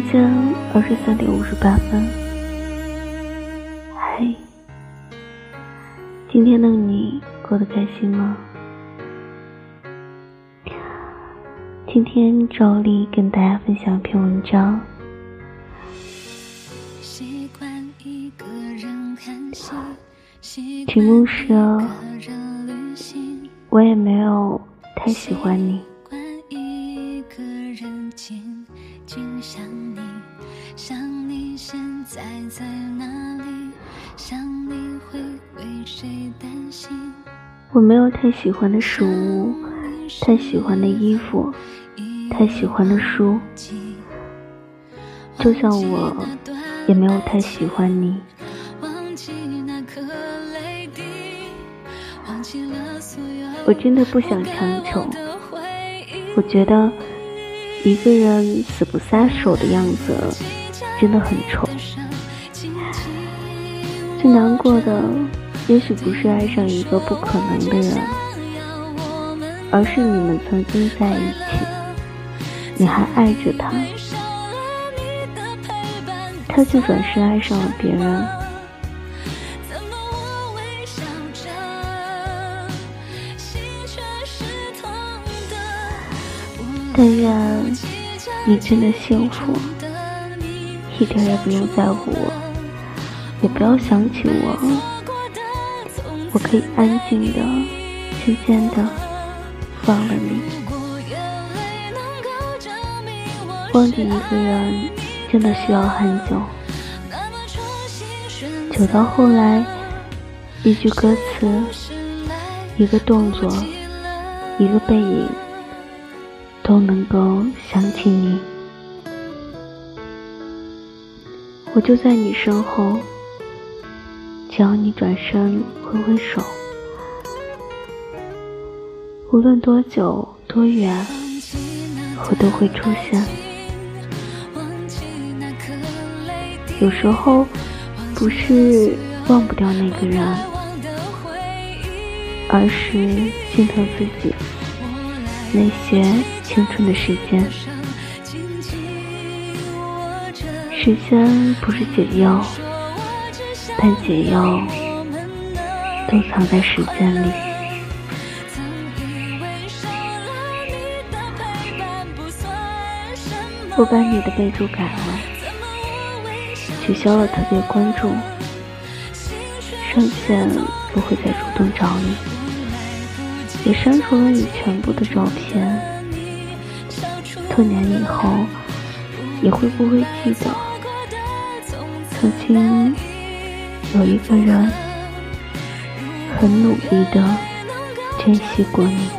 时间二十三点五十八分。嗨，今天的你过得开心吗？今天照例跟大家分享一篇文章，题目是“我也没有太喜欢你”。我没有太喜欢的食物，太喜欢的衣服，太喜欢的书，就像我也没有太喜欢你。我真的不想强求，我觉得一个人死不撒手的样子真的很丑。最难过的。也许不是爱上一个不可能的人，而是你们曾经在一起，你还爱着他，他却转身爱上了别人。但愿你真的幸福，一点也不用在乎我，也不要想起我。我可以安静的、渐渐的忘了你。忘记一个人真的需要很久，久到后来，一句歌词、一个动作、一个背影，都能够想起你。我就在你身后。只要你转身挥挥手，无论多久多远，我都会出现。有时候不是忘不掉那个人，而是心疼自己那些青春的时间。时间不是解药。但解药都藏在时间里。我把你的备注改了，取消了特别关注，上线不会再主动找你，也删除了你全部的照片。多年以后，你会不会记得曾经？有一个人很努力的珍惜过你。